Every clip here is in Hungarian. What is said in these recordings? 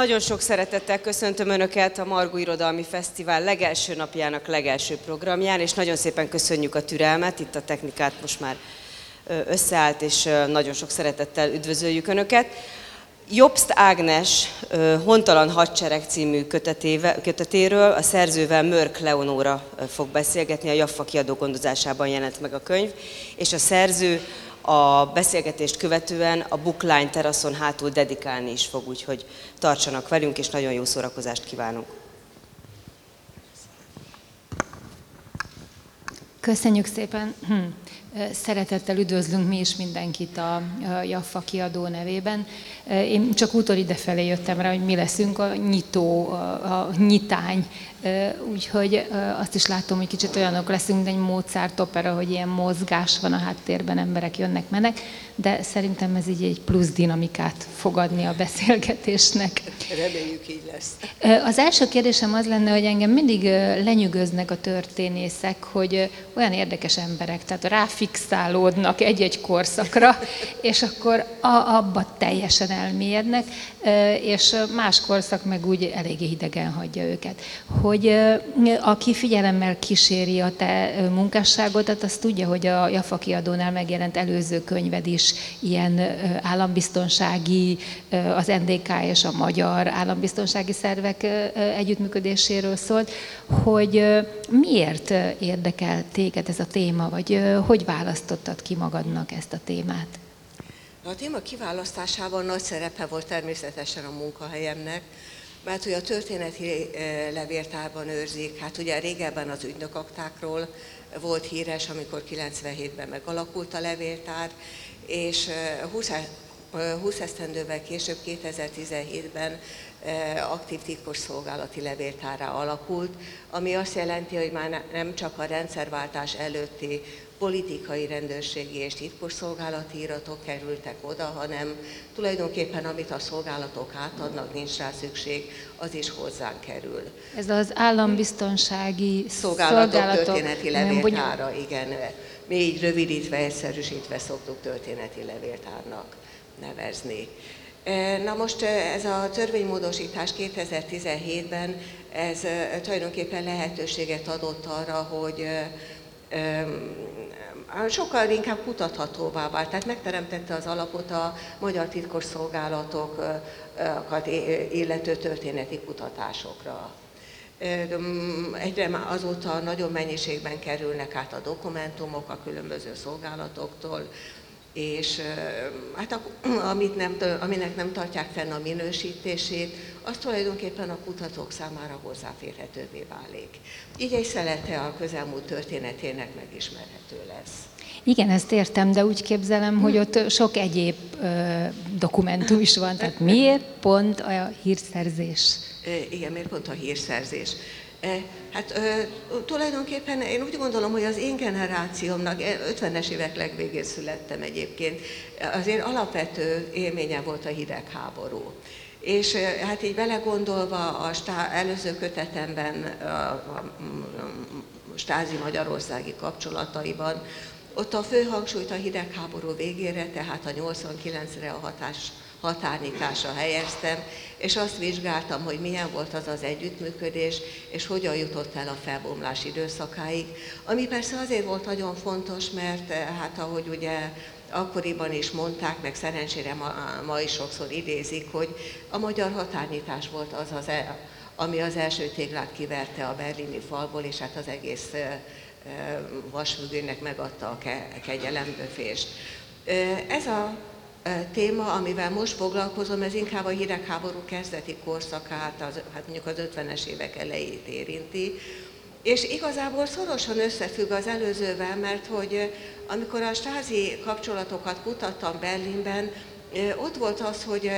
Nagyon sok szeretettel köszöntöm Önöket a Margó Irodalmi Fesztivál legelső napjának legelső programján, és nagyon szépen köszönjük a türelmet, itt a technikát most már összeállt, és nagyon sok szeretettel üdvözöljük Önöket. Jobst Ágnes Hontalan Hadsereg című kötetéről a szerzővel Mörk Leonóra fog beszélgetni, a Jaffa kiadó gondozásában jelent meg a könyv, és a szerző a beszélgetést követően a Bookline teraszon hátul dedikálni is fog, úgyhogy tartsanak velünk, és nagyon jó szórakozást kívánunk. Köszönjük szépen! Hm. Szeretettel üdvözlünk mi is mindenkit a Jaffa kiadó nevében. Én csak úton idefelé jöttem rá, hogy mi leszünk a nyitó, a nyitány Úgyhogy azt is látom, hogy kicsit olyanok leszünk, mint egy Mozart opera, hogy ilyen mozgás van a háttérben, emberek jönnek, menek, de szerintem ez így egy plusz dinamikát fog adni a beszélgetésnek. Reméljük így lesz. Az első kérdésem az lenne, hogy engem mindig lenyűgöznek a történészek, hogy olyan érdekes emberek, tehát ráfixálódnak egy-egy korszakra, és akkor abba teljesen elmélyednek, és más korszak meg úgy eléggé hidegen hagyja őket hogy aki figyelemmel kíséri a te munkásságodat, az tudja, hogy a Jafa kiadónál megjelent előző könyved is ilyen állambiztonsági, az NDK és a magyar állambiztonsági szervek együttműködéséről szólt, hogy miért érdekel téged ez a téma, vagy hogy választottad ki magadnak ezt a témát? A téma kiválasztásában nagy szerepe volt természetesen a munkahelyemnek, mert hogy a történeti levéltárban őrzik, hát ugye régebben az ügynökaktákról volt híres, amikor 97-ben megalakult a levéltár, és 20, eh, 20 eh, esztendővel később, 2017-ben aktív titkos szolgálati levéltárra alakult, ami azt jelenti, hogy már nem csak a rendszerváltás előtti politikai rendőrségi és titkosszolgálati iratok kerültek oda, hanem tulajdonképpen amit a szolgálatok átadnak, nincs rá szükség, az is hozzánk kerül. Ez az állambiztonsági szolgálatok, szolgálatok történeti levéltára, igen. Mi így rövidítve, egyszerűsítve szoktuk történeti levéltárnak nevezni. E, na most e, ez a törvénymódosítás 2017-ben, ez e, tulajdonképpen lehetőséget adott arra, hogy sokkal inkább kutathatóvá vált, tehát megteremtette az alapot a magyar titkosszolgálatokat illető történeti kutatásokra. Egyre azóta nagyon mennyiségben kerülnek át a dokumentumok a különböző szolgálatoktól, és hát amit nem, aminek nem tartják fenn a minősítését, az tulajdonképpen a kutatók számára hozzáférhetővé válik. Így egy szelete a közelmúlt történetének megismerhető lesz. Igen, ezt értem, de úgy képzelem, hogy ott sok egyéb ö, dokumentum is van. Tehát miért pont a hírszerzés? Igen, miért pont a hírszerzés? Hát tulajdonképpen én úgy gondolom, hogy az én generációmnak, 50-es évek legvégén születtem egyébként, azért alapvető élménye volt a hidegháború. És hát így belegondolva a stá, előző kötetemben, a, a, a stázi magyarországi kapcsolataiban, ott a fő hangsúlyt a hidegháború végére, tehát a 89-re a hatás, határnyitásra helyeztem, és azt vizsgáltam, hogy milyen volt az az együttműködés, és hogyan jutott el a felbomlás időszakáig. Ami persze azért volt nagyon fontos, mert hát ahogy ugye akkoriban is mondták, meg szerencsére ma, ma is sokszor idézik, hogy a magyar határnyitás volt az az, el, ami az első téglát kiverte a berlini falból, és hát az egész vasfüggőnek megadta a kegyelemböfést. Ez a téma, amivel most foglalkozom, ez inkább a hidegháború kezdeti korszakát, az, hát mondjuk az 50-es évek elejét érinti, és igazából szorosan összefügg az előzővel, mert hogy amikor a stázi kapcsolatokat kutattam Berlinben, ott volt az, hogy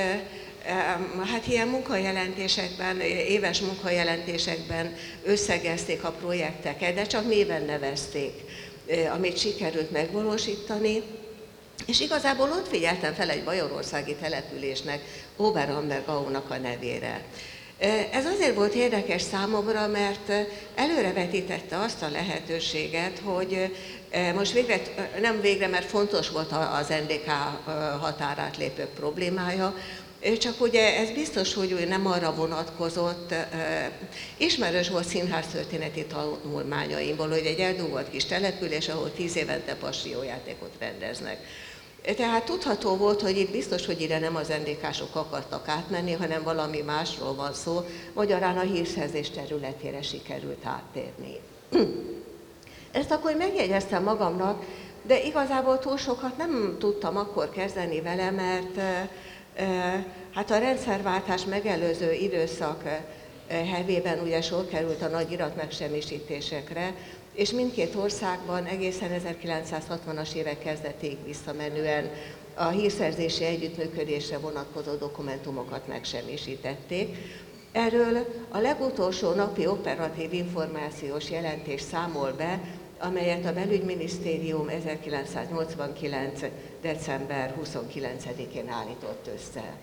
hát ilyen munkajelentésekben, éves munkajelentésekben összegezték a projekteket, de csak néven nevezték, amit sikerült megvalósítani. És igazából ott figyeltem fel egy bajorországi településnek, Oberambergaunak a nevére. Ez azért volt érdekes számomra, mert előrevetítette azt a lehetőséget, hogy most végre, nem végre, mert fontos volt az NDK határát lépők problémája, Csak ugye ez biztos, hogy nem arra vonatkozott, ismerős volt színháztörténeti tanulmányaimból, hogy egy eldugott kis település, ahol tíz évente passiójátékot rendeznek. Tehát tudható volt, hogy itt biztos, hogy ide nem az NDK-sok akartak átmenni, hanem valami másról van szó, magyarán a hírszerzés területére sikerült áttérni. Ezt akkor megjegyeztem magamnak, de igazából túl sokat nem tudtam akkor kezdeni vele, mert hát a rendszerváltás megelőző időszak hevében ugye sor került a nagy iratmegsemmisítésekre, és mindkét országban egészen 1960-as évek kezdetéig visszamenően a hírszerzési együttműködésre vonatkozó dokumentumokat megsemmisítették. Erről a legutolsó napi operatív információs jelentés számol be, amelyet a belügyminisztérium 1989. december 29-én állított össze.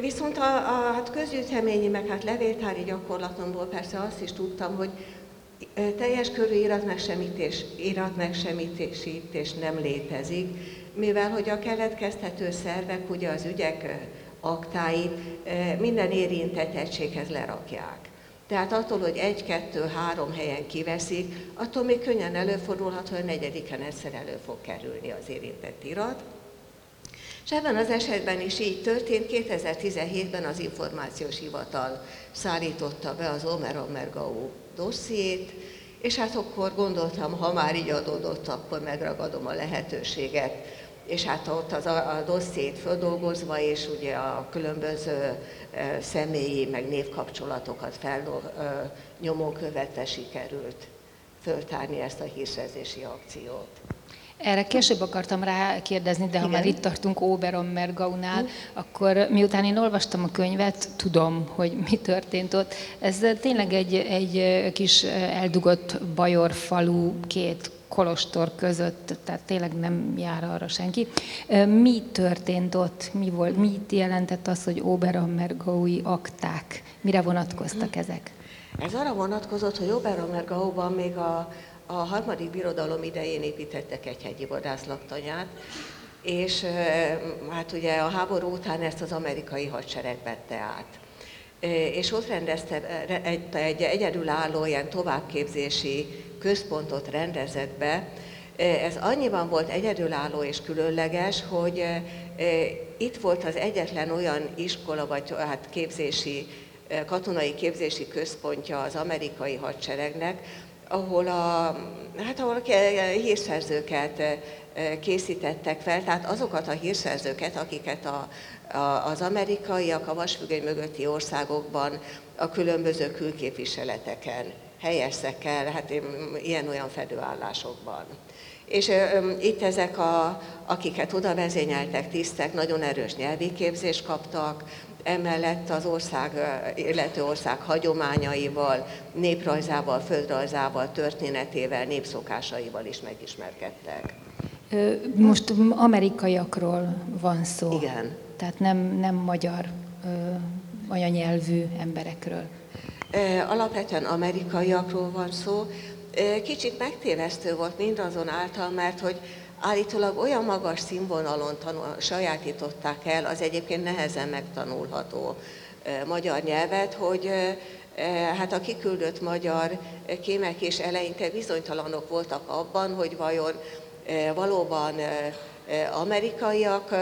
Viszont a, a hát közgyűjteményi, meg hát levéltári gyakorlatomból persze azt is tudtam, hogy teljes körű iratmegsemítés, iratmegsemítésítés nem létezik, mivel hogy a keletkeztető szervek ugye az ügyek aktáit minden érintett egységhez lerakják. Tehát attól, hogy egy, kettő, három helyen kiveszik, attól még könnyen előfordulhat, hogy a negyediken egyszer elő fog kerülni az érintett irat. És ebben az esetben is így történt, 2017-ben az Információs Hivatal szállította be az Omer Omergau dossziét, és hát akkor gondoltam, ha már így adódott, akkor megragadom a lehetőséget, és hát ott az a, a dossziét földolgozva, és ugye a különböző e, személyi, meg névkapcsolatokat fel, e, nyomon követve sikerült föltárni ezt a hírszerzési akciót. Erre később akartam rá kérdezni, de ha Igen. már itt tartunk Oberon Mergaunál, mm. akkor miután én olvastam a könyvet, tudom, hogy mi történt ott. Ez tényleg egy, egy kis eldugott bajor falu, két kolostor között, tehát tényleg nem jár arra senki. Mi történt ott? Mi volt? Mit jelentett az, hogy Oberon Mergaui akták? Mire vonatkoztak ezek? Ez arra vonatkozott, hogy Oberon Mergauban még a a harmadik birodalom idején építettek egy hegyi vadászlaktanyát, és hát ugye a háború után ezt az amerikai hadsereg vette át. És ott rendezte, egy, egy egyedülálló ilyen továbbképzési központot rendezett be. Ez annyiban volt egyedülálló és különleges, hogy itt volt az egyetlen olyan iskola, vagy hát képzési, katonai képzési központja az amerikai hadseregnek, ahol, a, hát ahol hírszerzőket eh, készítettek fel, tehát azokat a hírszerzőket, akiket a, a, az amerikaiak a vasfüggöny mögötti országokban a különböző külképviseleteken helyeztek el, hát ilyen-olyan fedőállásokban. És ö, itt ezek, a, akiket oda vezényeltek tisztek, nagyon erős nyelvi képzést kaptak, emellett az ország, illető ország hagyományaival, néprajzával, földrajzával, történetével, népszokásaival is megismerkedtek. Most amerikaiakról van szó. Igen. Tehát nem, nem magyar anyanyelvű emberekről. Alapvetően amerikaiakról van szó. Kicsit megtévesztő volt mindazonáltal, mert hogy állítólag olyan magas színvonalon tanul, sajátították el az egyébként nehezen megtanulható magyar nyelvet, hogy hát a kiküldött magyar kémek is eleinte bizonytalanok voltak abban, hogy vajon valóban amerikaiak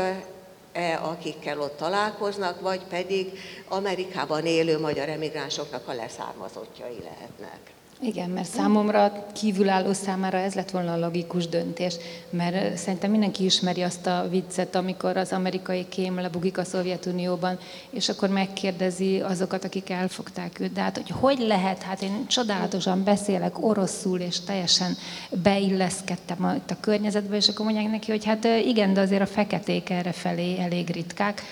akikkel ott találkoznak, vagy pedig Amerikában élő magyar emigránsoknak a leszármazottjai lehetnek. Igen, mert számomra kívülálló számára ez lett volna a logikus döntés, mert szerintem mindenki ismeri azt a viccet, amikor az amerikai kém lebugik a Szovjetunióban, és akkor megkérdezi azokat, akik elfogták őt. De hát, hogy hogy lehet, hát én csodálatosan beszélek oroszul, és teljesen beilleszkedtem a, a környezetbe, és akkor mondják neki, hogy hát igen, de azért a feketék erre felé elég ritkák.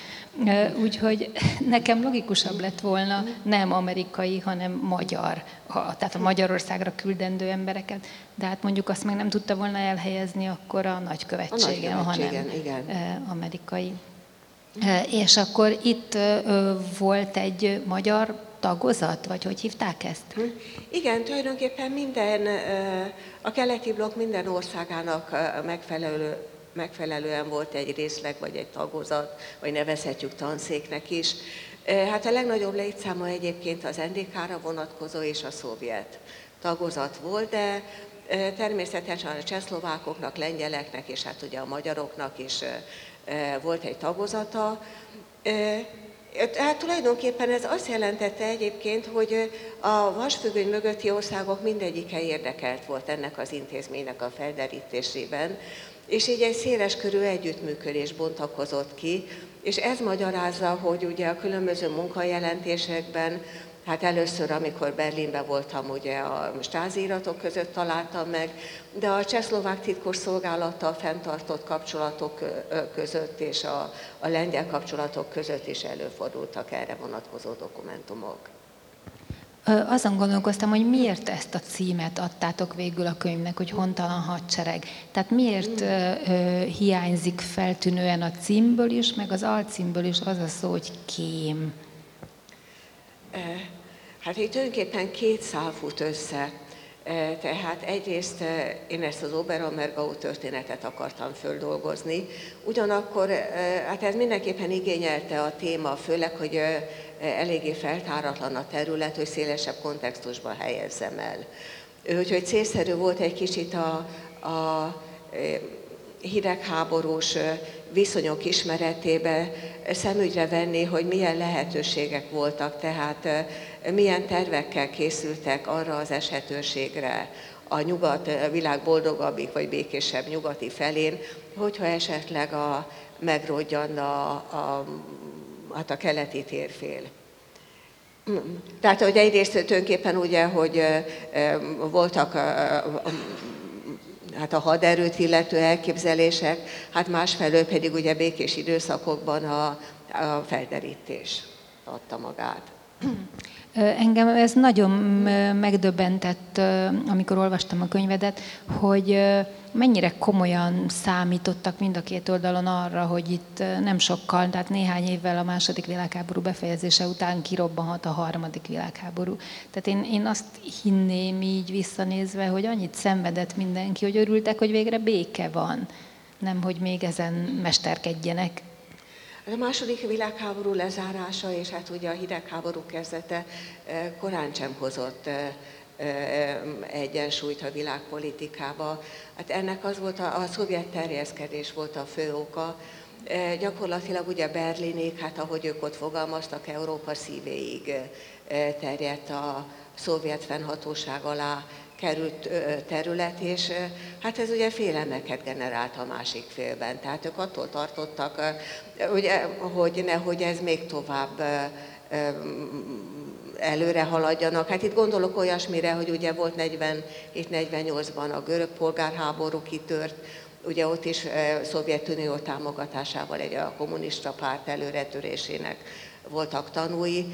Úgyhogy nekem logikusabb lett volna nem amerikai, hanem magyar, tehát a Magyarországra küldendő embereket. De hát mondjuk azt meg nem tudta volna elhelyezni akkor a nagykövetségen, a hanem igen. amerikai. És akkor itt volt egy magyar tagozat, vagy hogy hívták ezt? Hm. Igen, tulajdonképpen minden, a keleti blokk minden országának megfelelő megfelelően volt egy részleg, vagy egy tagozat, vagy nevezhetjük tanszéknek is. Hát a legnagyobb létszáma egyébként az NDK-ra vonatkozó és a szovjet tagozat volt, de természetesen a csehszlovákoknak, lengyeleknek és hát ugye a magyaroknak is volt egy tagozata. Hát tulajdonképpen ez azt jelentette egyébként, hogy a vasfüggöny mögötti országok mindegyike érdekelt volt ennek az intézménynek a felderítésében, és így egy széles körű együttműködés bontakozott ki, és ez magyarázza, hogy ugye a különböző munkajelentésekben, hát először, amikor Berlinben voltam, ugye a stázíratok között találtam meg, de a csehszlovák titkos szolgálattal fenntartott kapcsolatok között és a, a lengyel kapcsolatok között is előfordultak erre vonatkozó dokumentumok. Azon gondolkoztam, hogy miért ezt a címet adtátok végül a könyvnek, hogy hontalan hadsereg. Tehát miért hiányzik feltűnően a címből is, meg az alcímből is az a szó, hogy kém. Hát itt tulajdonképpen két szál fut össze. Tehát egyrészt én ezt az Oberammergau történetet akartam földolgozni, ugyanakkor hát ez mindenképpen igényelte a téma, főleg, hogy eléggé feltáratlan a terület, hogy szélesebb kontextusba helyezzem el. Úgyhogy célszerű volt egy kicsit a, a hidegháborús viszonyok ismeretébe szemügyre venni, hogy milyen lehetőségek voltak, tehát milyen tervekkel készültek arra az esetőségre a nyugat, a világ boldogabbik vagy békésebb nyugati felén, hogyha esetleg a, megrodjan a, a, hát a keleti térfél. Tehát, hogy egyrészt tulajdonképpen ugye, hogy voltak hát a haderőt illető elképzelések, hát másfelől pedig ugye békés időszakokban a, a felderítés adta magát. Engem ez nagyon megdöbbentett, amikor olvastam a könyvedet, hogy mennyire komolyan számítottak mind a két oldalon arra, hogy itt nem sokkal, tehát néhány évvel a második világháború befejezése után kirobbanhat a harmadik világháború. Tehát én, én azt hinném így visszanézve, hogy annyit szenvedett mindenki, hogy örültek, hogy végre béke van, nem hogy még ezen mesterkedjenek. A második világháború lezárása és hát ugye a hidegháború kezdete korán sem hozott egyensúlyt a világpolitikába. Hát ennek az volt a, a szovjet terjeszkedés volt a fő oka. Gyakorlatilag ugye Berlinig, hát ahogy ők ott fogalmaztak, Európa szívéig terjedt a szovjet fennhatóság alá került terület, és hát ez ugye félelmeket generált a másik félben. Tehát ők attól tartottak, ugye, hogy nehogy ez még tovább előre haladjanak. Hát itt gondolok olyasmire, hogy ugye volt 47-48-ban a görög polgárháború kitört, ugye ott is Szovjetunió támogatásával egy a kommunista párt előretörésének voltak tanúi,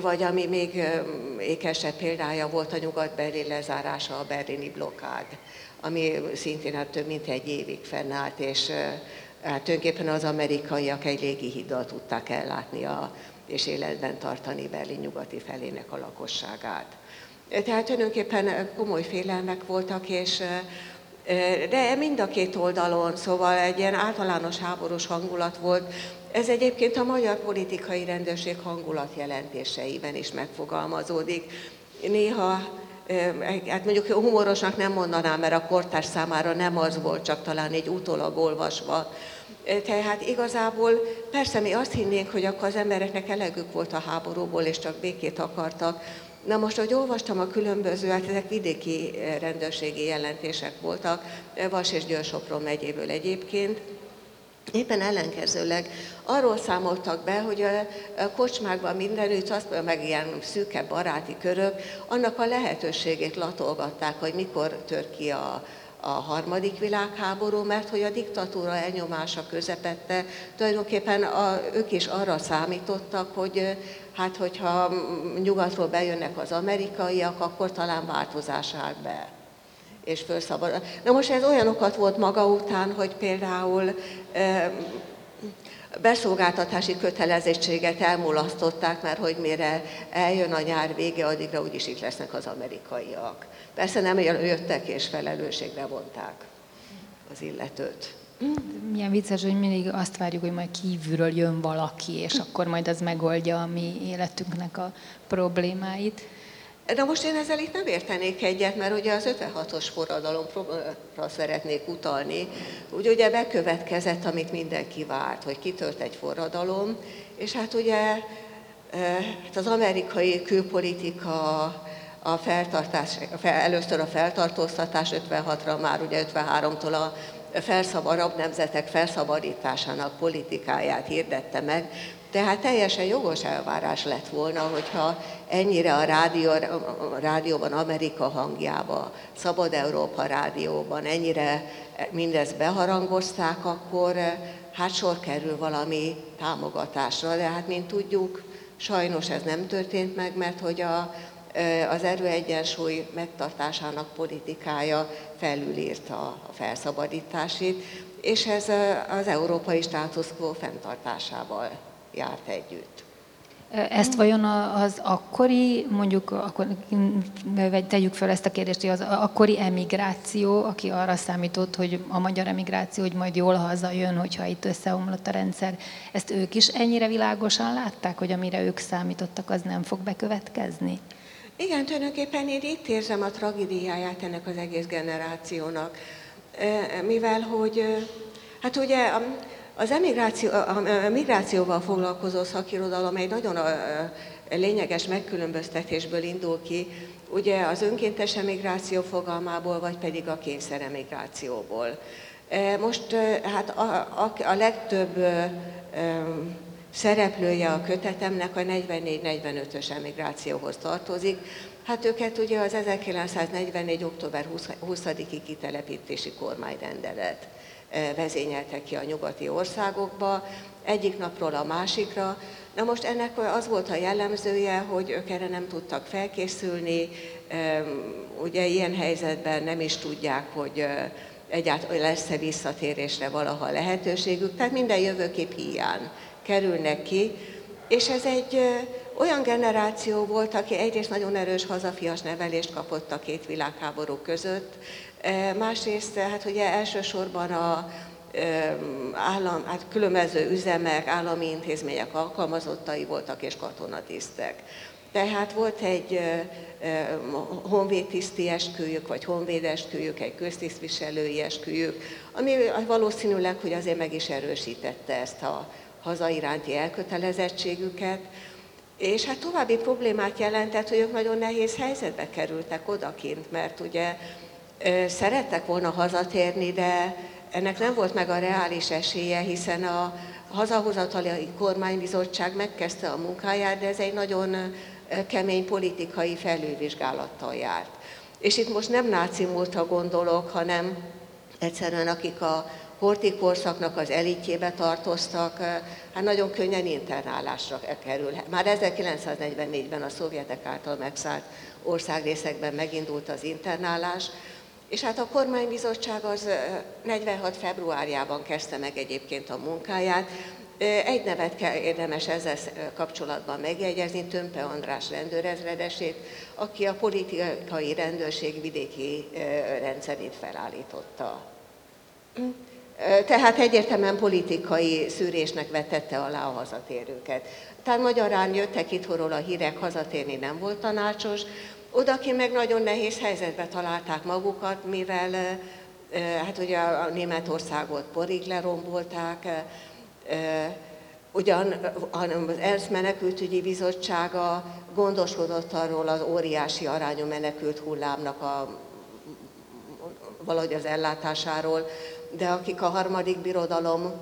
vagy ami még ékesebb példája volt a nyugat-berlin lezárása, a berlini blokkád, ami szintén hát több mint egy évig fennállt, és hát tulajdonképpen az amerikaiak egy légihiddal tudták ellátni a, és életben tartani Berlin nyugati felének a lakosságát. Tehát tulajdonképpen komoly félelmek voltak, és de mind a két oldalon, szóval egy ilyen általános háborús hangulat volt. Ez egyébként a magyar politikai rendőrség hangulat jelentéseiben is megfogalmazódik. Néha hát mondjuk humorosnak nem mondanám, mert a kortárs számára nem az volt, csak talán egy utólag olvasva. Tehát igazából persze mi azt hinnénk, hogy akkor az embereknek elegük volt a háborúból, és csak békét akartak, Na most, ahogy olvastam a különböző, hát ezek vidéki rendőrségi jelentések voltak, Vas és Győr-Sopron megyéből egyébként, Éppen ellenkezőleg arról számoltak be, hogy a kocsmákban mindenütt, azt meg ilyen szűke baráti körök, annak a lehetőségét latolgatták, hogy mikor tör ki a, a harmadik világháború, mert hogy a diktatúra elnyomása közepette tulajdonképpen a, ők is arra számítottak, hogy hát hogyha nyugatról bejönnek az amerikaiak, akkor talán változás áll be és felszabad. Na most ez olyanokat volt maga után, hogy például beszolgáltatási kötelezettséget elmulasztották, mert hogy mire eljön a nyár vége, addigra úgyis itt lesznek az amerikaiak. Persze nem jöttek és felelősségre vonták az illetőt. Milyen vicces, hogy mindig azt várjuk, hogy majd kívülről jön valaki, és akkor majd az megoldja a mi életünknek a problémáit. De most én ezzel itt nem értenék egyet, mert ugye az 56-os forradalomra szeretnék utalni. Úgy ugye bekövetkezett, amit mindenki várt, hogy kitört egy forradalom, és hát ugye hát az amerikai külpolitika a feltartás, először a feltartóztatás 56-ra, már ugye 53-tól a felszab, arab nemzetek felszabadításának politikáját hirdette meg, tehát teljesen jogos elvárás lett volna, hogyha ennyire a, rádió, a rádióban, Amerika hangjába, Szabad Európa rádióban ennyire mindezt beharangozták, akkor hát sor kerül valami támogatásra. De hát, mint tudjuk, sajnos ez nem történt meg, mert hogy a, az erőegyensúly megtartásának politikája felülírta a felszabadításit, és ez az európai status quo fenntartásával járt együtt. Ezt vajon az akkori, mondjuk, akkor, vagy tegyük fel ezt a kérdést, hogy az akkori emigráció, aki arra számított, hogy a magyar emigráció, hogy majd jól hazajön, hogyha itt összeomlott a rendszer, ezt ők is ennyire világosan látták, hogy amire ők számítottak, az nem fog bekövetkezni? Igen, tulajdonképpen én itt érzem a tragédiáját ennek az egész generációnak, mivel hogy, hát ugye az emigráció, a migrációval foglalkozó szakirodalom egy nagyon lényeges megkülönböztetésből indul ki, ugye az önkéntes emigráció fogalmából, vagy pedig a kényszer emigrációból. Most hát a, a, a legtöbb szereplője a kötetemnek a 44-45-ös emigrációhoz tartozik. Hát őket ugye az 1944. október 20-i kitelepítési kormányrendelet vezényelte ki a nyugati országokba, egyik napról a másikra. Na most ennek az volt a jellemzője, hogy ők erre nem tudtak felkészülni, ugye ilyen helyzetben nem is tudják, hogy egyáltalán lesz-e visszatérésre valaha lehetőségük, tehát minden jövőkép hiány kerülnek ki, és ez egy olyan generáció volt, aki egyrészt nagyon erős hazafias nevelést kapott a két világháború között, másrészt hát ugye elsősorban a állam, hát különböző üzemek, állami intézmények alkalmazottai voltak és katonatisztek. Tehát volt egy honvédtiszti esküjük, vagy honvédesküjük, egy köztisztviselői esküjük, ami valószínűleg, hogy azért meg is erősítette ezt a haza iránti elkötelezettségüket, és hát további problémát jelentett, hogy ők nagyon nehéz helyzetbe kerültek odakint, mert ugye szerettek volna hazatérni, de ennek nem volt meg a reális esélye, hiszen a hazahozatali kormánybizottság megkezdte a munkáját, de ez egy nagyon kemény politikai felülvizsgálattal járt. És itt most nem náci múltra gondolok, hanem egyszerűen akik a horti korszaknak az elitjébe tartoztak, hát nagyon könnyen internálásra kerül. Már 1944-ben a szovjetek által megszállt országrészekben megindult az internálás, és hát a kormánybizottság az 46. februárjában kezdte meg egyébként a munkáját. Egy nevet kell érdemes ezzel kapcsolatban megjegyezni, Tömpe András rendőrezredesét, aki a politikai rendőrség vidéki rendszerét felállította. Tehát egyértelműen politikai szűrésnek vetette alá a hazatérőket. Tehát magyarán jöttek itthonról a hírek, hazatérni nem volt tanácsos, odaki meg nagyon nehéz helyzetbe találták magukat, mivel hát ugye a Németországot porig lerombolták, ugyan az ENSZ menekültügyi bizottsága gondoskodott arról az óriási arányú menekült hullámnak a valahogy az ellátásáról, de akik a harmadik birodalom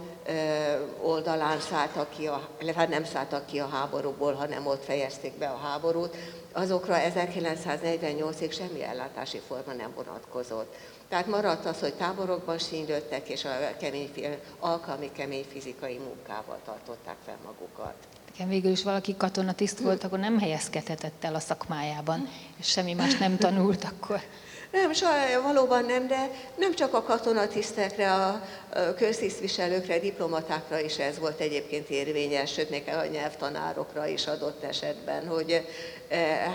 oldalán szálltak ki, a, hát nem szálltak ki a háborúból, hanem ott fejezték be a háborút, azokra 1948-ig semmi ellátási forma nem vonatkozott. Tehát maradt az, hogy táborokban sínylődtek, és a kemény, alkalmi kemény fizikai munkával tartották fel magukat. Igen, végül is valaki katonatiszt volt, akkor nem helyezkedhetett el a szakmájában, és semmi más nem tanult akkor. Nem, soha, valóban nem, de nem csak a katonatisztekre, a köztisztviselőkre, diplomatákra is ez volt egyébként érvényes, sőt még a nyelvtanárokra is adott esetben, hogy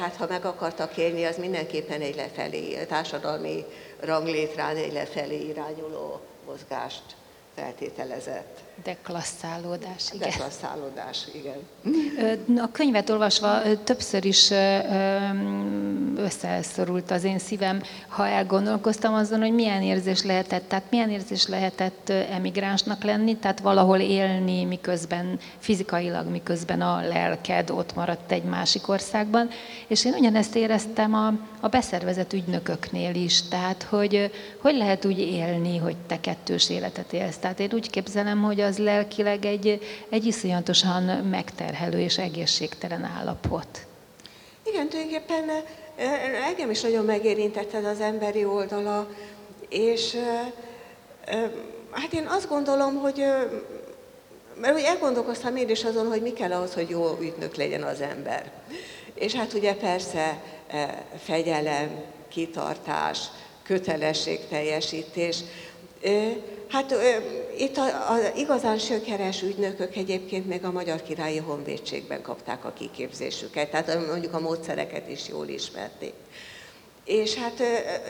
hát ha meg akartak élni, az mindenképpen egy lefelé, társadalmi ranglétrán egy lefelé irányuló mozgást feltételezett. Deklasszálódás, igen. Deklasszálódás, igen. A könyvet olvasva többször is összeszorult az én szívem, ha elgondolkoztam azon, hogy milyen érzés lehetett, tehát milyen érzés lehetett emigránsnak lenni, tehát valahol élni, miközben fizikailag, miközben a lelked ott maradt egy másik országban. És én ugyanezt éreztem a, a beszervezett ügynököknél is, tehát hogy hogy lehet úgy élni, hogy te kettős életet élsz. Tehát én úgy képzelem, hogy az lelkileg egy, egy iszonyatosan megterhelő és egészségtelen állapot. Igen, tulajdonképpen engem is nagyon megérintett az emberi oldala, és hát én azt gondolom, hogy mert úgy elgondolkoztam én is azon, hogy mi kell ahhoz, hogy jó ügynök legyen az ember. És hát ugye persze fegyelem, kitartás, kötelességteljesítés. Hát itt a, a igazán sökeres ügynökök egyébként még a Magyar Királyi Honvédségben kapták a kiképzésüket, tehát mondjuk a módszereket is jól ismerték. És hát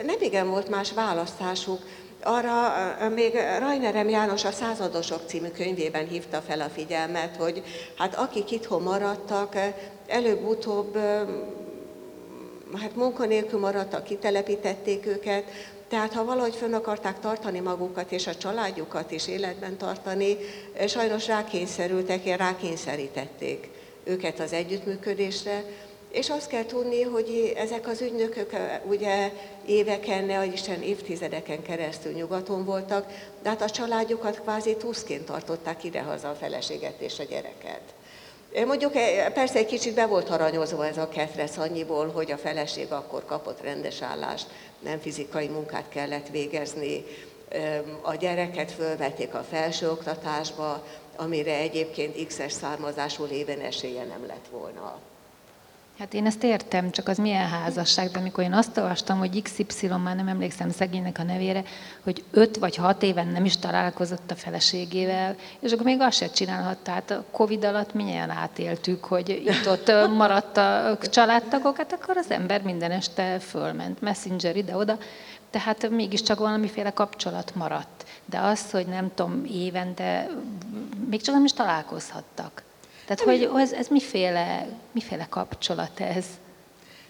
nem igen volt más választásuk, arra még Rajnerem János a Századosok című könyvében hívta fel a figyelmet, hogy hát akik itthon maradtak, előbb-utóbb hát munkanélkül maradtak, kitelepítették őket, tehát ha valahogy fönn akarták tartani magukat és a családjukat is életben tartani, sajnos rákényszerültek, rákényszerítették őket az együttműködésre, és azt kell tudni, hogy ezek az ügynökök ugye éveken, ne Isten évtizedeken keresztül nyugaton voltak, de hát a családjukat kvázi tuszként tartották idehaza a feleséget és a gyereket. Mondjuk persze egy kicsit be volt haranyozva ez a ketresz annyiból, hogy a feleség akkor kapott rendes állást, nem fizikai munkát kellett végezni, a gyereket fölvették a felsőoktatásba, amire egyébként X-es származású léven esélye nem lett volna. Hát én ezt értem, csak az milyen házasság, de amikor én azt olvastam, hogy XY, már nem emlékszem szegénynek a nevére, hogy öt vagy hat éven nem is találkozott a feleségével, és akkor még azt se csinálhat. Tehát a Covid alatt minnyien átéltük, hogy itt-ott maradt a családtagok, hát akkor az ember minden este fölment, messenger ide-oda, tehát mégiscsak valamiféle kapcsolat maradt. De az, hogy nem tudom, évente még csak nem is találkozhattak. Tehát, hogy ez, ez miféle, miféle kapcsolat ez?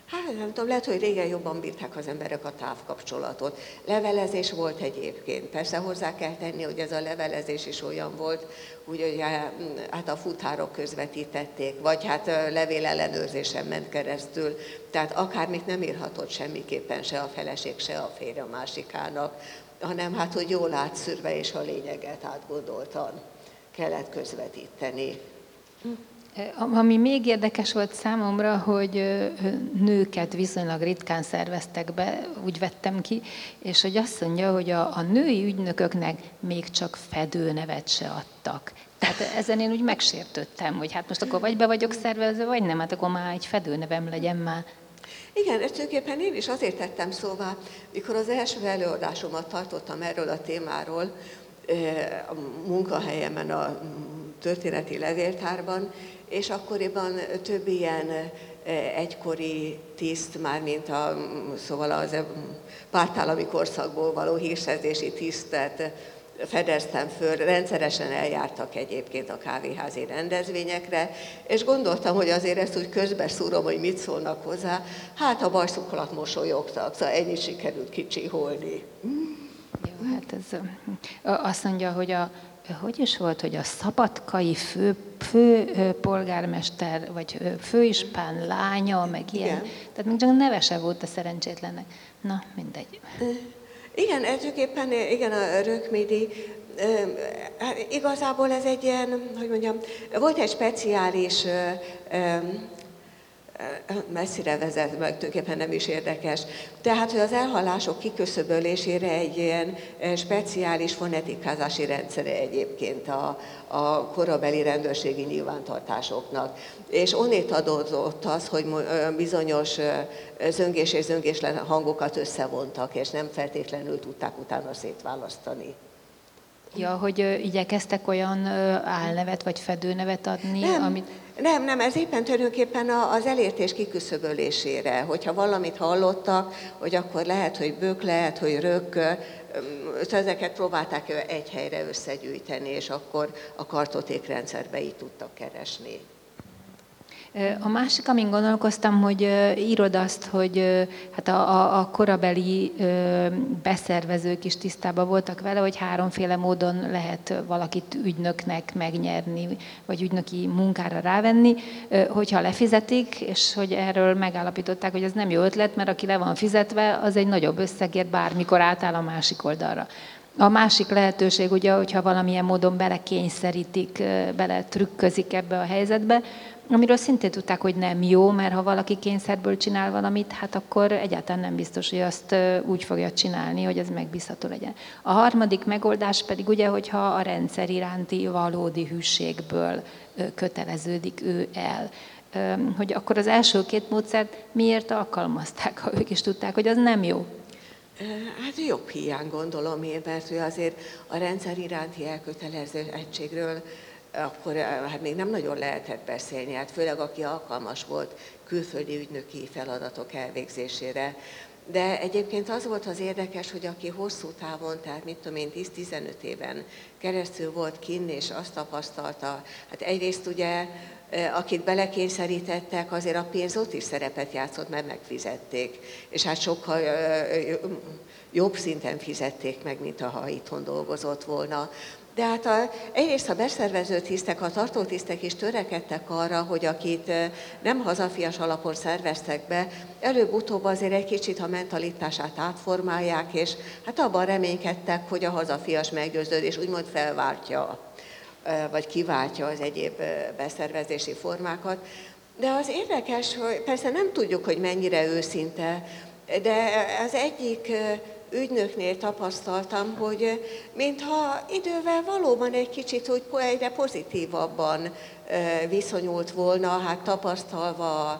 Hát nem tudom, lehet, hogy régen jobban bírták az emberek a távkapcsolatot. Levelezés volt egyébként. Persze hozzá kell tenni, hogy ez a levelezés is olyan volt, úgy, hogy hát a futárok közvetítették, vagy hát levélellenőrzésen ment keresztül. Tehát akármit nem írhatott semmiképpen se a feleség, se a férje a másikának, hanem hát, hogy jól átszűrve és a lényeget átgondoltan kellett közvetíteni. Ami még érdekes volt számomra, hogy nőket viszonylag ritkán szerveztek be, úgy vettem ki, és hogy azt mondja, hogy a, a női ügynököknek még csak fedőnevet se adtak. Tehát ezen én úgy megsértődtem, hogy hát most akkor vagy be vagyok szervezve, vagy nem, hát akkor már egy fedőnevem legyen már. Igen, ezt tulajdonképpen én is azért tettem szóvá, mikor az első előadásomat tartottam erről a témáról, a munkahelyemen, a történeti levéltárban, és akkoriban több ilyen egykori tiszt, már mint a, szóval az pártállami korszakból való hírszerzési tisztet fedeztem föl, rendszeresen eljártak egyébként a kávéházi rendezvényekre, és gondoltam, hogy azért ezt úgy közbeszúrom, hogy mit szólnak hozzá. Hát a bajszuk alatt mosolyogtak, szóval ennyit sikerült kicsiholni. Jó, hát ez azt mondja, hogy a, hogy is volt, hogy a szabadkai fő, fő polgármester, vagy főispán lánya, meg ilyen. Igen. Tehát még csak neve se volt a szerencsétlennek. Na, mindegy. Igen, ezőképpen, igen, a rökmédi, hát igazából ez egy ilyen, hogy mondjam, volt egy speciális messzire vezet, meg tulajdonképpen nem is érdekes. Tehát, hogy az elhalások kiköszöbölésére egy ilyen speciális fonetikázási rendszere egyébként a, a korabeli rendőrségi nyilvántartásoknak. És onnét adódott az, hogy bizonyos zöngés és zöngéslen hangokat összevontak, és nem feltétlenül tudták utána szétválasztani. Ja, hogy igyekeztek olyan álnevet vagy fedőnevet adni, nem. amit... Nem, nem, ez éppen tulajdonképpen az elértés kiküszöbölésére, hogyha valamit hallottak, hogy akkor lehet, hogy bök, lehet, hogy rök, ezeket próbálták egy helyre összegyűjteni, és akkor a kartotékrendszerbe így tudtak keresni. A másik, amin gondolkoztam, hogy írod azt, hogy hát a, a, korabeli beszervezők is tisztában voltak vele, hogy háromféle módon lehet valakit ügynöknek megnyerni, vagy ügynöki munkára rávenni, hogyha lefizetik, és hogy erről megállapították, hogy ez nem jó ötlet, mert aki le van fizetve, az egy nagyobb összegért bármikor átáll a másik oldalra. A másik lehetőség ugye, hogyha valamilyen módon belekényszerítik, bele trükközik ebbe a helyzetbe, amiről szintén tudták, hogy nem jó, mert ha valaki kényszerből csinál valamit, hát akkor egyáltalán nem biztos, hogy azt úgy fogja csinálni, hogy ez megbízható legyen. A harmadik megoldás pedig ugye, hogyha a rendszer iránti valódi hűségből köteleződik ő el hogy akkor az első két módszert miért alkalmazták, ha ők is tudták, hogy az nem jó? Hát jobb hiány gondolom én, mert azért a rendszer iránti elkötelező egységről akkor hát még nem nagyon lehetett beszélni, hát főleg aki alkalmas volt külföldi ügynöki feladatok elvégzésére. De egyébként az volt az érdekes, hogy aki hosszú távon, tehát mit tudom én, 10-15 éven keresztül volt kinn, és azt tapasztalta, hát egyrészt ugye, akit belekényszerítettek, azért a pénz ott is szerepet játszott, mert megfizették. És hát sokkal jobb szinten fizették meg, mint ha itthon dolgozott volna. De hát a, egyrészt a beszervező tisztek, a tartótisztek is törekedtek arra, hogy akit nem hazafias alapon szerveztek be, előbb-utóbb azért egy kicsit a mentalitását átformálják, és hát abban reménykedtek, hogy a hazafias meggyőződés úgymond felváltja, vagy kiváltja az egyéb beszervezési formákat. De az érdekes, hogy persze nem tudjuk, hogy mennyire őszinte, de az egyik ügynöknél tapasztaltam, hogy mintha idővel valóban egy kicsit úgy egyre pozitívabban viszonyult volna, hát tapasztalva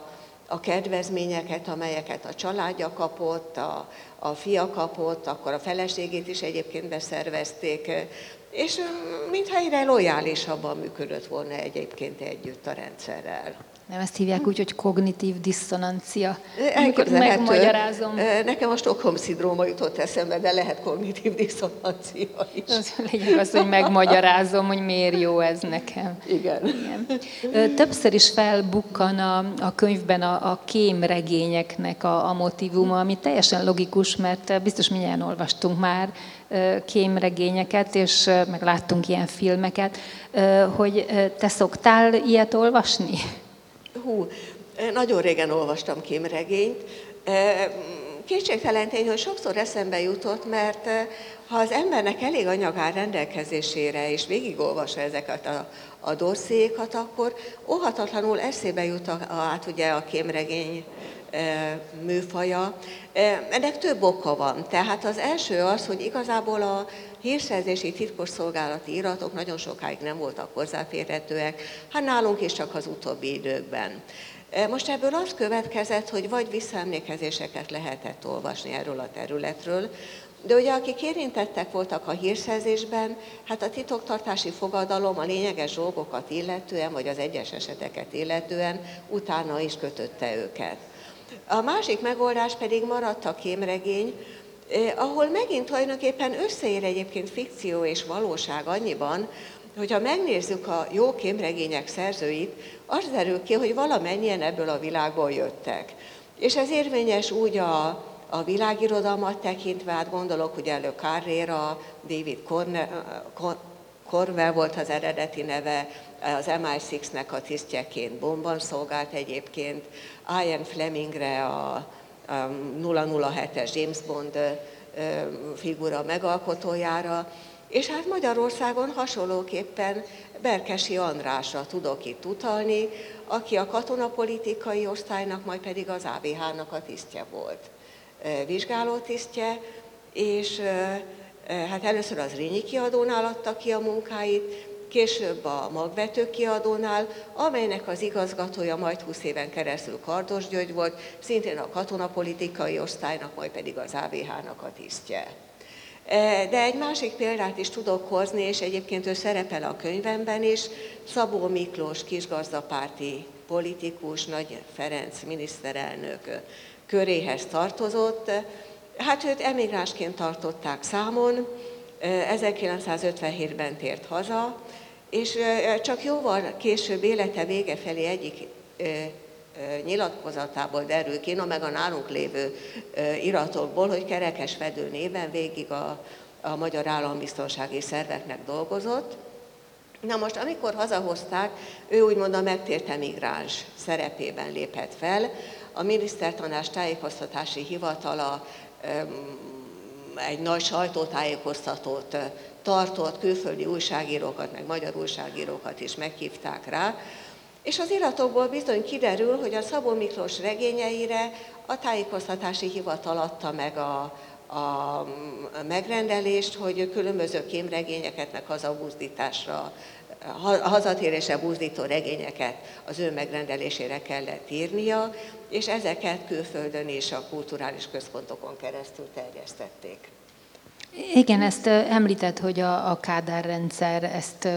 a kedvezményeket, amelyeket a családja kapott, a, a fia kapott, akkor a feleségét is egyébként beszervezték, és mintha egyre lojálisabban működött volna egyébként együtt a rendszerrel. Nem ezt hívják úgy, hogy kognitív diszonancia. megmagyarázom. Nekem a Stockholm-szindróma jutott eszembe, de lehet kognitív diszonancia is. Az lényeg az, hogy megmagyarázom, hogy miért jó ez nekem. Igen. Igen. Többször is felbukkan a, a könyvben a, a kémregényeknek a, a motivuma, ami teljesen logikus, mert biztos mindjárt olvastunk már kémregényeket, és meg láttunk ilyen filmeket, hogy te szoktál ilyet olvasni? Hú, nagyon régen olvastam kémregényt. Kétségtelen tény, hogy sokszor eszembe jutott, mert ha az embernek elég anyag áll rendelkezésére, és végigolvassa ezeket a, a dosszékat, akkor óhatatlanul eszébe jut a, át ugye a kémregény műfaja. Ennek több oka van. Tehát az első az, hogy igazából a hírszerzési titkosszolgálati iratok nagyon sokáig nem voltak hozzáférhetőek, hát nálunk is csak az utóbbi időkben. E, most ebből az következett, hogy vagy visszaemlékezéseket lehetett olvasni erről a területről, de ugye akik érintettek voltak a hírszerzésben, hát a titoktartási fogadalom a lényeges dolgokat illetően, vagy az egyes eseteket illetően utána is kötötte őket. A másik megoldás pedig maradt a kémregény, ahol megint tulajdonképpen összeér egyébként fikció és valóság annyiban, hogyha megnézzük a jó kémregények szerzőit, az derül ki, hogy valamennyien ebből a világból jöttek. És ez érvényes úgy a, a világirodalmat tekintve, hát gondolok ugye elő Carrera, David Cornwell volt az eredeti neve, az MI6-nek a tisztjeként bomban szolgált egyébként, Ian Flemingre a, 007-es James Bond figura megalkotójára, és hát Magyarországon hasonlóképpen Berkesi Andrásra tudok itt utalni, aki a katonapolitikai osztálynak, majd pedig az ABH-nak a tisztje volt. Vizsgálótisztje, és hát először az Rényi kiadónál adta ki a munkáit, később a magvető kiadónál, amelynek az igazgatója majd 20 éven keresztül Kardos György volt, szintén a katonapolitikai osztálynak, majd pedig az ABH-nak a tisztje. De egy másik példát is tudok hozni, és egyébként ő szerepel a könyvemben is. Szabó Miklós kisgazdapárti politikus, Nagy Ferenc miniszterelnök köréhez tartozott. Hát őt emigránsként tartották számon, 1957-ben tért haza, és csak jóval később élete vége felé egyik nyilatkozatából derül ki, no meg a nálunk lévő iratokból, hogy Kerekesvedő néven végig a, a magyar állambiztonsági szerveknek dolgozott. Na most, amikor hazahozták, ő úgymond a megtért emigráns szerepében lépett fel. A minisztertanás tájékoztatási hivatala egy nagy sajtótájékoztatót tartott, külföldi újságírókat, meg magyar újságírókat is meghívták rá, és az iratokból bizony kiderül, hogy a Szabó Miklós regényeire a tájékoztatási hivatal adta meg a, a megrendelést, hogy különböző kémregényeket, meg hazabuzdításra, hazatérésre buzdító regényeket az ő megrendelésére kellett írnia, és ezeket külföldön és a kulturális központokon keresztül terjesztették. Igen, ezt említett, hogy a, a Kádár rendszer ezt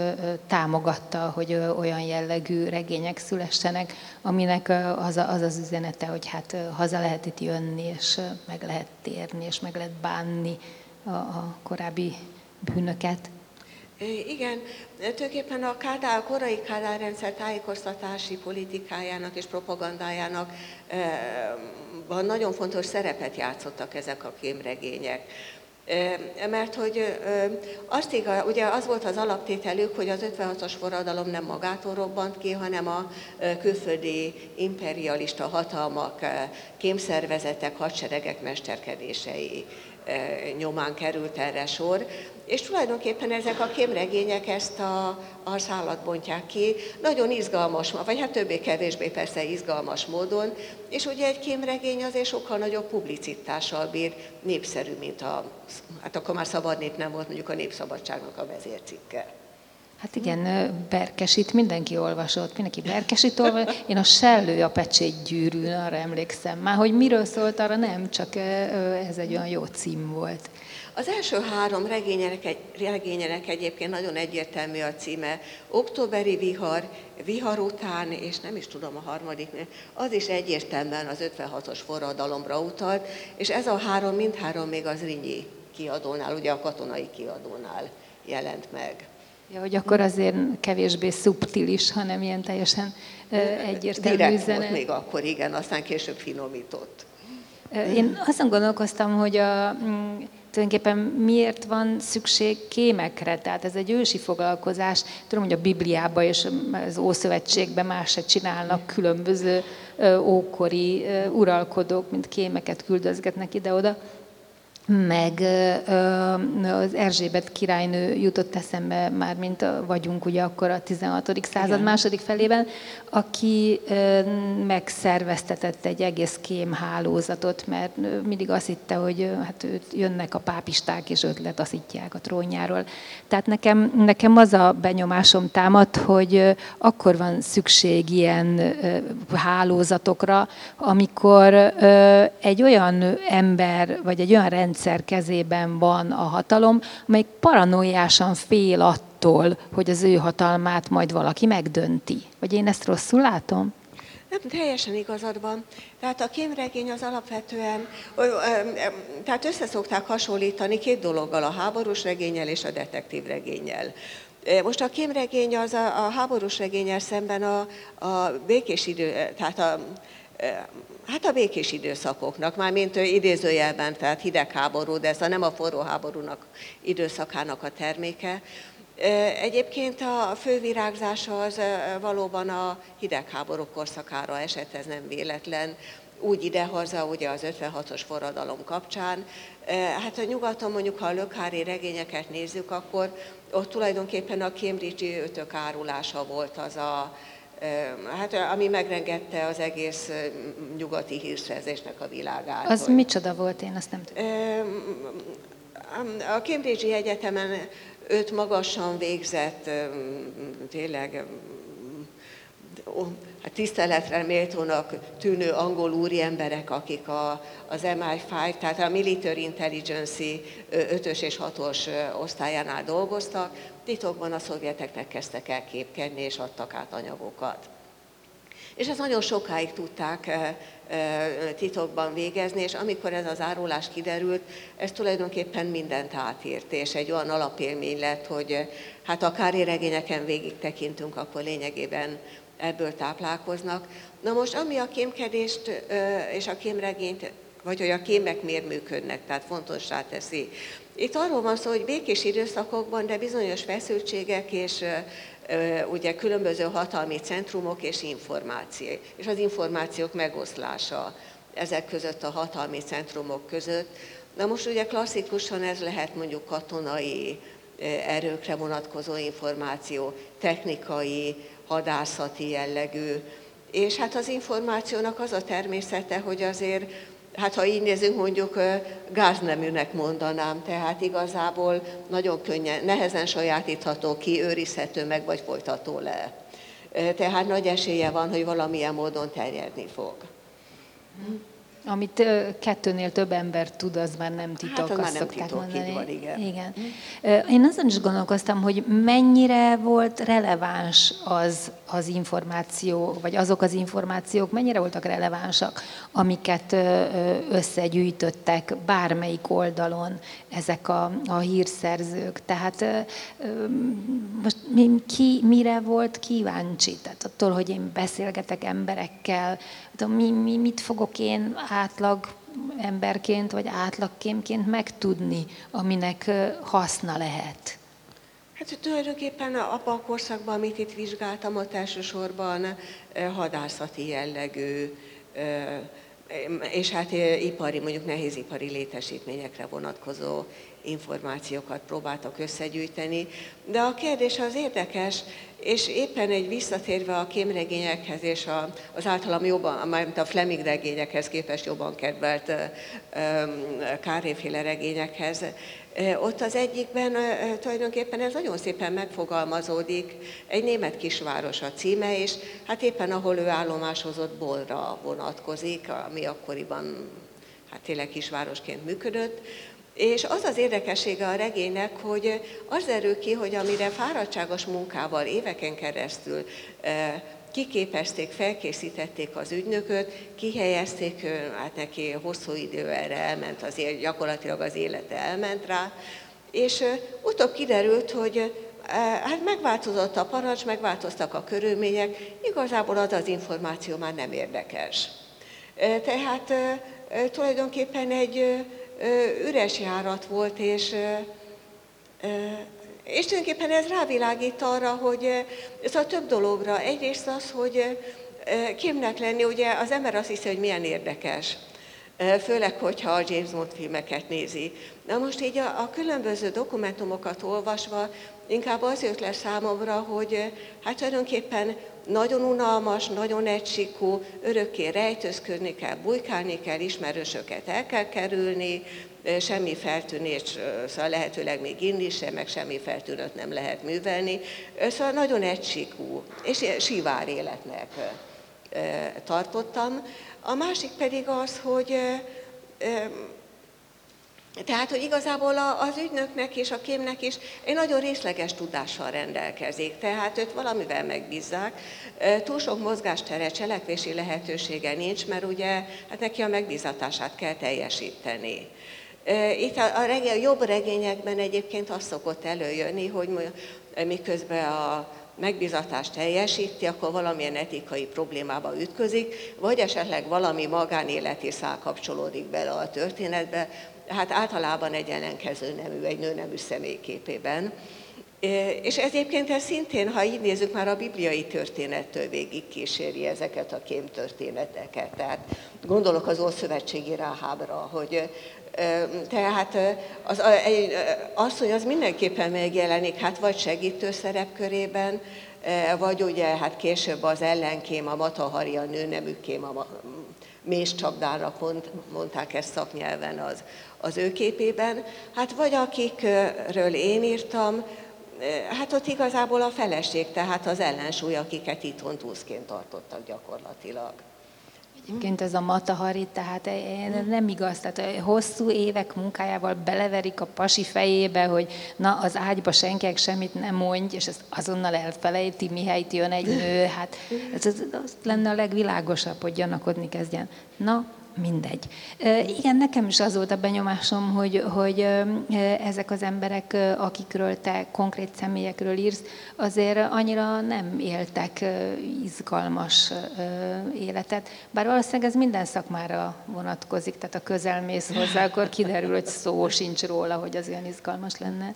támogatta, hogy olyan jellegű regények szülessenek, aminek az az, az üzenete, hogy hát haza lehet itt jönni, és meg lehet térni, és meg lehet bánni a, a korábbi bűnöket. Igen, tulajdonképpen a, Kádár, korai Kádár rendszer tájékoztatási politikájának és propagandájának van nagyon fontos szerepet játszottak ezek a kémregények. Mert hogy azt igaz, ugye az volt az alaptételük, hogy az 56-os forradalom nem magától robbant ki, hanem a külföldi imperialista hatalmak, kémszervezetek, hadseregek mesterkedései nyomán került erre sor, és tulajdonképpen ezek a kémregények ezt a, a szállat bontják ki, nagyon izgalmas, vagy hát többé-kevésbé persze izgalmas módon, és ugye egy kémregény azért sokkal nagyobb publicitással bír, népszerű, mint a, hát akkor már szabad nép nem volt mondjuk a Népszabadságnak a vezércikke. Hát igen, Berkesit mindenki olvasott, mindenki Berkesit olvasott. Én a Sellő a pecsét gyűrűn, arra emlékszem már, hogy miről szólt, arra nem, csak ez egy olyan jó cím volt. Az első három regényenek, regényenek egyébként nagyon egyértelmű a címe. Októberi vihar, vihar után, és nem is tudom a harmadik, az is egyértelműen az 56-os forradalomra utalt, és ez a három, mindhárom még az Rinyi kiadónál, ugye a katonai kiadónál jelent meg. Ja, hogy akkor azért kevésbé szubtilis, hanem ilyen teljesen egyértelmű Direkt üzenet. volt még akkor, igen, aztán később finomított. Én azon gondolkoztam, hogy a, mm, tulajdonképpen miért van szükség kémekre, tehát ez egy ősi foglalkozás. Tudom, hogy a Bibliában és az Ószövetségben más se csinálnak különböző ókori uralkodók, mint kémeket küldözgetnek ide-oda meg az Erzsébet királynő jutott eszembe már, mint vagyunk ugye akkor a 16. század Igen. második felében, aki megszerveztetett egy egész kémhálózatot, mert mindig azt hitte, hogy hát őt jönnek a pápisták és őt letaszítják a trónjáról. Tehát nekem, nekem az a benyomásom támad, hogy akkor van szükség ilyen hálózatokra, amikor egy olyan ember, vagy egy olyan rendszer, rendszer kezében van a hatalom, amelyik paranoiásan fél attól, hogy az ő hatalmát majd valaki megdönti. Vagy én ezt rosszul látom? Nem, teljesen igazad van. Tehát a kémregény az alapvetően, tehát összeszokták hasonlítani két dologgal, a háborús regényel és a detektív regényel. Most a kémregény az a, a háborús regényel szemben a, a békés idő, tehát a, Hát a békés időszakoknak, már mint idézőjelben, tehát hidegháború, de ez a nem a forró háborúnak időszakának a terméke. Egyébként a fővirágzása az valóban a hidegháború korszakára esett, ez nem véletlen, úgy idehaza, ugye az 56-os forradalom kapcsán. Hát a nyugaton mondjuk, ha a lökhári regényeket nézzük, akkor ott tulajdonképpen a Cambridge-i ötök árulása volt az a, hát ami megrengette az egész nyugati hírszerzésnek a világát. Az hogy... micsoda volt, én azt nem tudom. A Cambridge Egyetemen öt magasan végzett, tényleg hát tiszteletre méltónak tűnő angol úri emberek, akik a, az MI5, tehát a Military Intelligence 5-ös és 6-os osztályánál dolgoztak, titokban a szovjeteknek kezdtek el képkedni, és adtak át anyagokat. És ezt nagyon sokáig tudták titokban végezni, és amikor ez az árulás kiderült, ez tulajdonképpen mindent átírt, és egy olyan alapélmény lett, hogy hát a kári regényeken végig tekintünk, akkor lényegében ebből táplálkoznak. Na most, ami a kémkedést és a kémregényt, vagy hogy a kémek miért működnek, tehát fontossá teszi. Itt arról van szó, hogy békés időszakokban, de bizonyos feszültségek és ugye különböző hatalmi centrumok és információ, és az információk megoszlása ezek között a hatalmi centrumok között. Na most ugye klasszikusan ez lehet mondjuk katonai erőkre vonatkozó információ, technikai, hadászati jellegű, és hát az információnak az a természete, hogy azért hát ha így nézünk, mondjuk gázneműnek mondanám, tehát igazából nagyon könnyen, nehezen sajátítható ki, őrizhető meg, vagy folytató le. Tehát nagy esélye van, hogy valamilyen módon terjedni fog. Amit kettőnél több ember tud, az már nem titok, hát, az azt már nem titok, mondani. Van, igen. igen. Én azon is gondolkoztam, hogy mennyire volt releváns az az információ, vagy azok az információk mennyire voltak relevánsak, amiket összegyűjtöttek bármelyik oldalon ezek a, a hírszerzők. Tehát most ki mire volt kíváncsi? Tehát attól, hogy én beszélgetek emberekkel, mi, mi, mit fogok én átlag emberként, vagy átlagkémként megtudni, aminek haszna lehet? Hát tulajdonképpen abban a korszakban, amit itt vizsgáltam, ott elsősorban hadászati jellegű, és hát ipari, mondjuk nehézipari létesítményekre vonatkozó információkat próbáltak összegyűjteni. De a kérdés az érdekes, és éppen egy visszatérve a kémregényekhez és a, az általam jobban, mármint a Fleming regényekhez képest jobban kedvelt Káréféle regényekhez, ott az egyikben tulajdonképpen ez nagyon szépen megfogalmazódik, egy német kisváros a címe, és hát éppen ahol ő állomásozott Bolra vonatkozik, ami akkoriban hát tényleg kisvárosként működött, és az az érdekessége a regénynek, hogy az erő ki, hogy amire fáradtságos munkával éveken keresztül kiképezték, felkészítették az ügynököt, kihelyezték, hát neki hosszú idő erre elment, az élet, gyakorlatilag az élete elment rá, és utóbb kiderült, hogy hát megváltozott a parancs, megváltoztak a körülmények, igazából az az információ már nem érdekes. Tehát tulajdonképpen egy üres járat volt, és és tulajdonképpen ez rávilágít arra, hogy ez a több dologra. Egyrészt az, hogy kémnek lenni, ugye az ember azt hiszi, hogy milyen érdekes. Főleg, hogyha a James Bond filmeket nézi. Na most így a, a különböző dokumentumokat olvasva inkább az jött le számomra, hogy hát tulajdonképpen nagyon unalmas, nagyon egysikú, örökké rejtőzködni kell, bujkálni kell, ismerősöket el kell kerülni, semmi feltűnés, szóval lehetőleg még inni sem, meg semmi feltűnött nem lehet művelni. Szóval nagyon egysikú, és sivár életnek tartottam. A másik pedig az, hogy tehát, hogy igazából az ügynöknek és a kémnek is egy nagyon részleges tudással rendelkezik, tehát őt valamivel megbízzák. Túl sok mozgástere, cselekvési lehetősége nincs, mert ugye hát neki a megbízatását kell teljesíteni. Itt a, a, regény, a jobb regényekben egyébként az szokott előjönni, hogy miközben a megbizatást teljesíti, akkor valamilyen etikai problémába ütközik, vagy esetleg valami magánéleti szál kapcsolódik bele a történetbe, hát általában egy ellenkező nemű, egy nőnemű személyképében. És egyébként ez szintén, ha így nézzük, már a bibliai történettől végig kíséri ezeket a kémtörténeteket. Tehát gondolok az Ószövetségi Ráhábra, hogy tehát az, hogy az mindenképpen megjelenik, hát vagy segítő szerepkörében, vagy ugye hát később az ellenkém, a matahari, a nőneműkém, a més csapdára mondták ezt szaknyelven az, az ő képében. Hát vagy akikről én írtam, Hát ott igazából a feleség, tehát az ellensúly, akiket itthon túszként tartottak gyakorlatilag. Egyébként ez a matahari, tehát nem igaz, tehát hosszú évek munkájával beleverik a pasi fejébe, hogy na, az ágyba senkinek semmit nem mondj, és ezt azonnal elfelejti, mihelyt jön egy nő, hát ez, ez az lenne a legvilágosabb, hogy gyanakodni kezdjen. Na, mindegy. Igen, nekem is az volt a benyomásom, hogy, hogy ezek az emberek, akikről te konkrét személyekről írsz, azért annyira nem éltek izgalmas életet. Bár valószínűleg ez minden szakmára vonatkozik, tehát a közelmész hozzá, akkor kiderül, hogy szó sincs róla, hogy az olyan izgalmas lenne.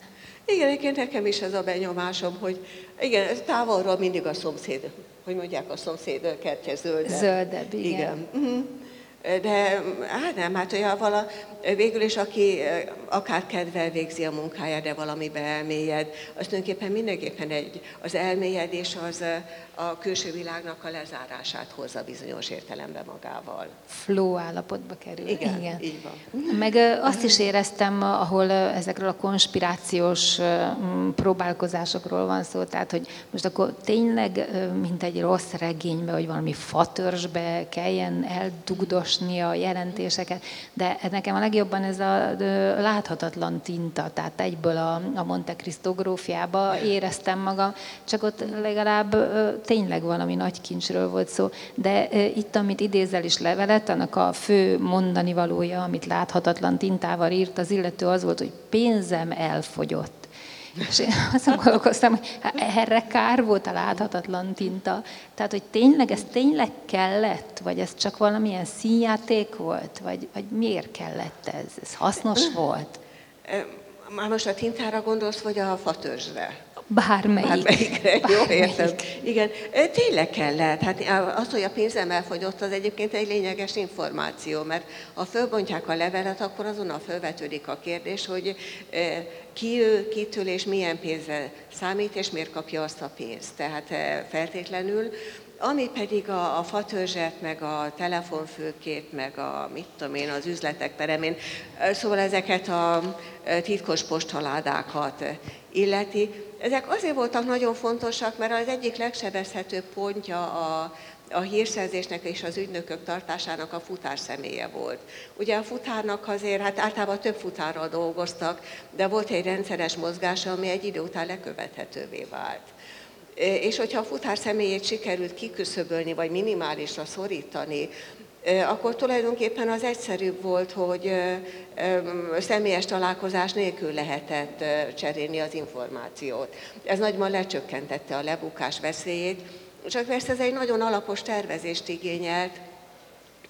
Igen, egyébként nekem is ez a benyomásom, hogy igen, távolról mindig a szomszéd, hogy mondják, a szomszéd kertje zöldebb. Zöldebb, igen. igen. Uh-huh. De hát nem, hát olyan vala, végül is aki akár kedvel végzi a munkáját, de valamibe elmélyed, az tulajdonképpen mindenképpen egy, az elmélyedés az a külső világnak a lezárását hozza bizonyos értelemben magával. Flow állapotba kerül. Igen, Igen. így van. Meg azt is éreztem, ahol ezekről a konspirációs próbálkozásokról van szó, tehát hogy most akkor tényleg, mint egy rossz regénybe, vagy valami fatörzsbe kelljen eldugdosni a jelentéseket, de nekem a legjobban ez a láthatatlan tinta, tehát egyből a, a Monte Cristo grófjába éreztem magam, csak ott legalább tényleg valami nagy kincsről volt szó, de itt, amit idézel is levelet, annak a fő mondani valója, amit láthatatlan tintával írt, az illető az volt, hogy pénzem elfogyott. És én azon gondolkoztam, hogy erre kár volt a láthatatlan tinta. Tehát, hogy tényleg ez tényleg kellett, vagy ez csak valamilyen színjáték volt, vagy, vagy miért kellett ez? Ez hasznos volt? Már most a tintára gondolsz, vagy a fatörzsre? Bármelyik. Bármelyikre, jó, értem. Igen, tényleg kellett. Hát az, hogy a pénzem elfogyott, az egyébként egy lényeges információ, mert ha fölbontják a levelet, akkor azonnal fölvetődik a kérdés, hogy ki ő, kitől és milyen pénzre számít, és miért kapja azt a pénzt. Tehát feltétlenül ami pedig a, a fatörzset, meg a telefonfőkét, meg a, mit tudom én, az üzletek peremén, szóval ezeket a titkos postaládákat illeti, ezek azért voltak nagyon fontosak, mert az egyik legsebezhetőbb pontja a, a hírszerzésnek és az ügynökök tartásának a futár személye volt. Ugye a futárnak azért, hát általában több futárral dolgoztak, de volt egy rendszeres mozgása, ami egy idő után lekövethetővé vált. És hogyha a futár személyét sikerült kiküszöbölni, vagy minimálisra szorítani, akkor tulajdonképpen az egyszerűbb volt, hogy személyes találkozás nélkül lehetett cserélni az információt. Ez nagyban lecsökkentette a lebukás veszélyét, csak persze ez egy nagyon alapos tervezést igényelt,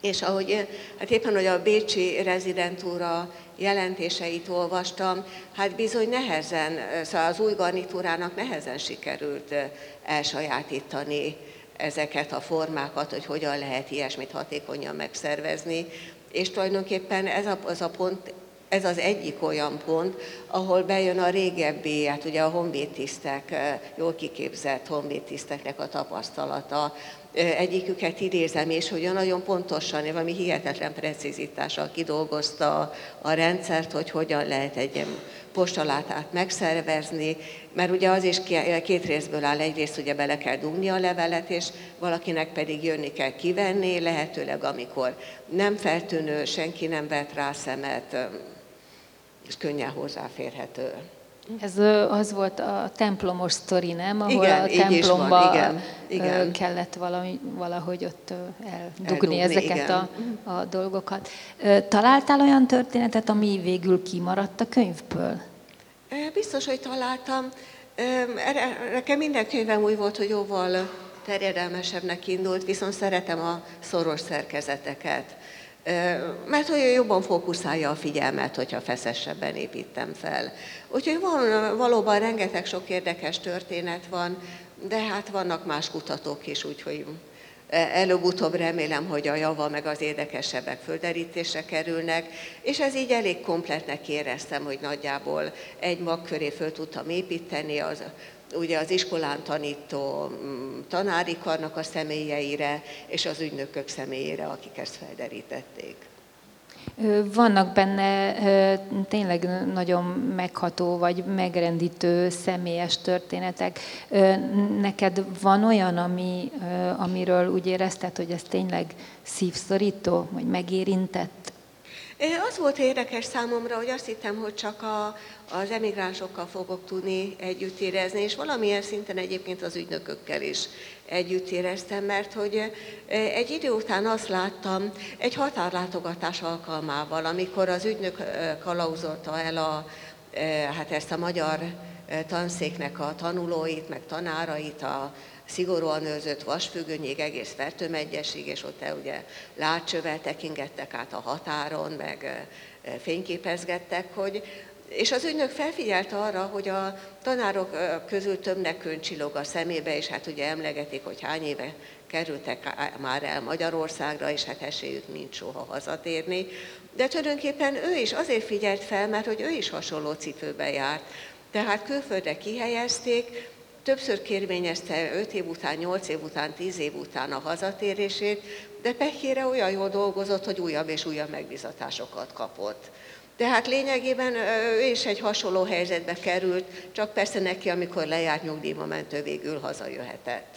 és ahogy hát éppen, hogy a Bécsi rezidentúra jelentéseit olvastam, hát bizony nehezen, szóval az új garnitúrának nehezen sikerült elsajátítani ezeket a formákat, hogy hogyan lehet ilyesmit hatékonyan megszervezni. És tulajdonképpen ez a, az a pont, ez az egyik olyan pont, ahol bejön a régebbi, hát ugye a honvédtisztek, jól kiképzett honvédtiszteknek a tapasztalata. Egyiküket idézem, és hogy nagyon pontosan, valami hihetetlen precizitással kidolgozta a rendszert, hogy hogyan lehet egy postalátát megszervezni, mert ugye az is két részből áll, egyrészt ugye bele kell dugni a levelet, és valakinek pedig jönni kell kivenni, lehetőleg amikor nem feltűnő, senki nem vett rá szemet, és könnyen hozzáférhető. Ez az volt a templomos sztori, nem? Ahol igen, a templomba igen, igen. kellett valami, valahogy ott eldugni, eldugni ezeket igen. a, a dolgokat. Találtál olyan történetet, ami végül kimaradt a könyvből? Biztos, hogy találtam. Nekem minden könyvem úgy volt, hogy jóval terjedelmesebbnek indult, viszont szeretem a szoros szerkezeteket. Mert olyan jobban fókuszálja a figyelmet, hogyha feszesebben építem fel. Úgyhogy van, valóban rengeteg sok érdekes történet van, de hát vannak más kutatók is, úgyhogy előbb-utóbb remélem, hogy a java meg az érdekesebbek földerítése kerülnek, és ez így elég kompletnek éreztem, hogy nagyjából egy mag köré föl tudtam építeni az, ugye az iskolán tanító mm, tanári karnak a személyeire, és az ügynökök személyére, akik ezt felderítették. Vannak benne tényleg nagyon megható vagy megrendítő személyes történetek. Neked van olyan, ami, amiről úgy érezted, hogy ez tényleg szívszorító, vagy megérintett? Az volt érdekes számomra, hogy azt hittem, hogy csak a, az emigránsokkal fogok tudni együtt érezni, és valamilyen szinten egyébként az ügynökökkel is együtt éreztem, mert hogy egy idő után azt láttam egy határlátogatás alkalmával, amikor az ügynök kalauzolta el a, hát ezt a magyar tanszéknek a tanulóit, meg tanárait a szigorúan őrzött vasfüggönyig, egész Fertőmegyesig, és ott ugye látcsövel tekingettek át a határon, meg fényképezgettek, hogy és az ügynök felfigyelt arra, hogy a tanárok közül többnek könycsilog a szemébe, és hát ugye emlegetik, hogy hány éve kerültek már el Magyarországra, és hát esélyük nincs soha hazatérni. De tulajdonképpen ő is azért figyelt fel, mert hogy ő is hasonló cipőbe járt. Tehát külföldre kihelyezték, többször kérvényezte 5 év után, 8 év után, 10 év után a hazatérését, de pekére olyan jól dolgozott, hogy újabb és újabb megbizatásokat kapott. Tehát lényegében ő is egy hasonló helyzetbe került, csak persze neki, amikor lejárt nyugdíjba ment, ő végül hazajöhetett.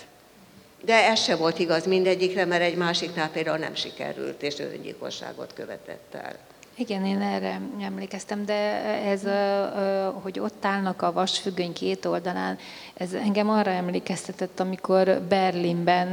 De ez se volt igaz mindegyikre, mert egy másiknál például nem sikerült, és öngyilkosságot követett el. Igen, én erre emlékeztem, de ez, hogy ott állnak a vasfüggöny két oldalán, ez engem arra emlékeztetett, amikor Berlinben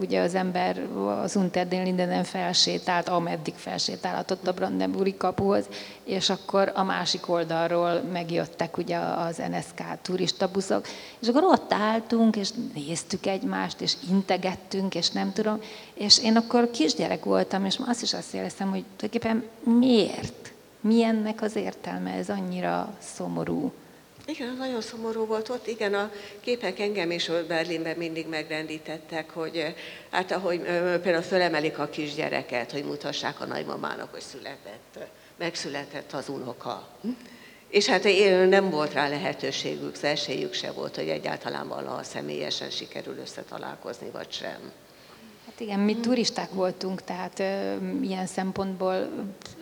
ugye az ember az Unter den Lindenen felsétált, ameddig felsétálhatott a Brandenburgi kapuhoz, és akkor a másik oldalról megjöttek ugye az NSK turistabuszok, és akkor ott álltunk, és néztük egymást, és integettünk, és nem tudom, és én akkor kisgyerek voltam, és azt is azt éreztem, hogy tulajdonképpen miért? Mi ennek az értelme? Ez annyira szomorú. Igen, nagyon szomorú volt ott. Igen, a képek engem is Berlinben mindig megrendítettek, hogy hát ahogy például fölemelik a kisgyereket, hogy mutassák a nagymamának, hogy született, megszületett az unoka. És hát nem volt rá lehetőségük, esélyük se volt, hogy egyáltalán valaha személyesen sikerül összetalálkozni, vagy sem. Hát igen, mi turisták voltunk, tehát ö, ilyen szempontból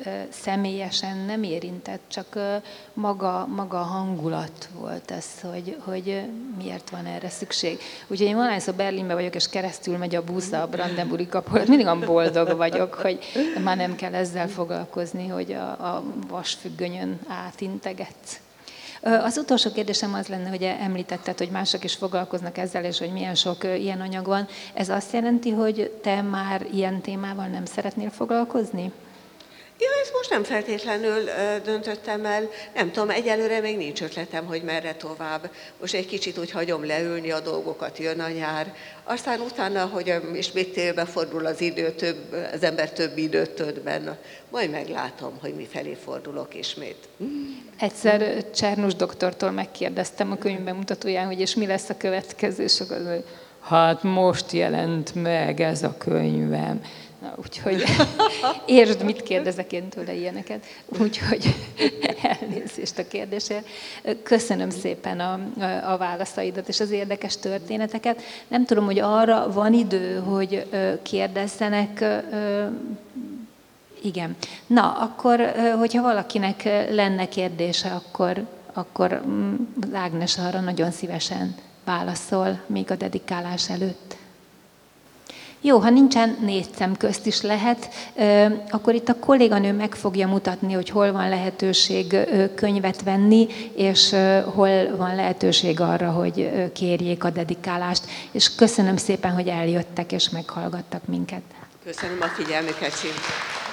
ö, személyesen nem érintett, csak ö, maga, maga hangulat volt ez, hogy, hogy miért van erre szükség. Úgyhogy én valahányszor Berlinbe vagyok, és keresztül megy a busz a Brandenburgi kapor, mindig olyan boldog vagyok, hogy már nem kell ezzel foglalkozni, hogy a, a vasfüggönyön átintegetsz. Az utolsó kérdésem az lenne, hogy említetted, hogy mások is foglalkoznak ezzel, és hogy milyen sok ilyen anyag van. Ez azt jelenti, hogy te már ilyen témával nem szeretnél foglalkozni? Nem feltétlenül döntöttem el, nem tudom, egyelőre még nincs ötletem, hogy merre tovább. Most egy kicsit úgy hagyom leülni a dolgokat, jön a nyár. Aztán utána, hogy ismét télbe fordul az idő, több, az ember több időt tölt benne, majd meglátom, hogy mi felé fordulok ismét. Egyszer Csernus doktortól megkérdeztem a könyvben mutatóján, hogy és mi lesz a következő, és akkor hát most jelent meg ez a könyvem. Na, úgyhogy értsd, mit kérdezek én tőle ilyeneket. Úgyhogy elnézést a kérdésért. Köszönöm szépen a, a válaszaidat és az érdekes történeteket. Nem tudom, hogy arra van idő, hogy kérdezzenek igen. Na, akkor, hogyha valakinek lenne kérdése, akkor, akkor mm, Ágnes arra nagyon szívesen válaszol, még a dedikálás előtt. Jó, ha nincsen négy szem közt is lehet, akkor itt a kolléganő meg fogja mutatni, hogy hol van lehetőség könyvet venni, és hol van lehetőség arra, hogy kérjék a dedikálást. És köszönöm szépen, hogy eljöttek és meghallgattak minket. Köszönöm a figyelmüket, Csinta.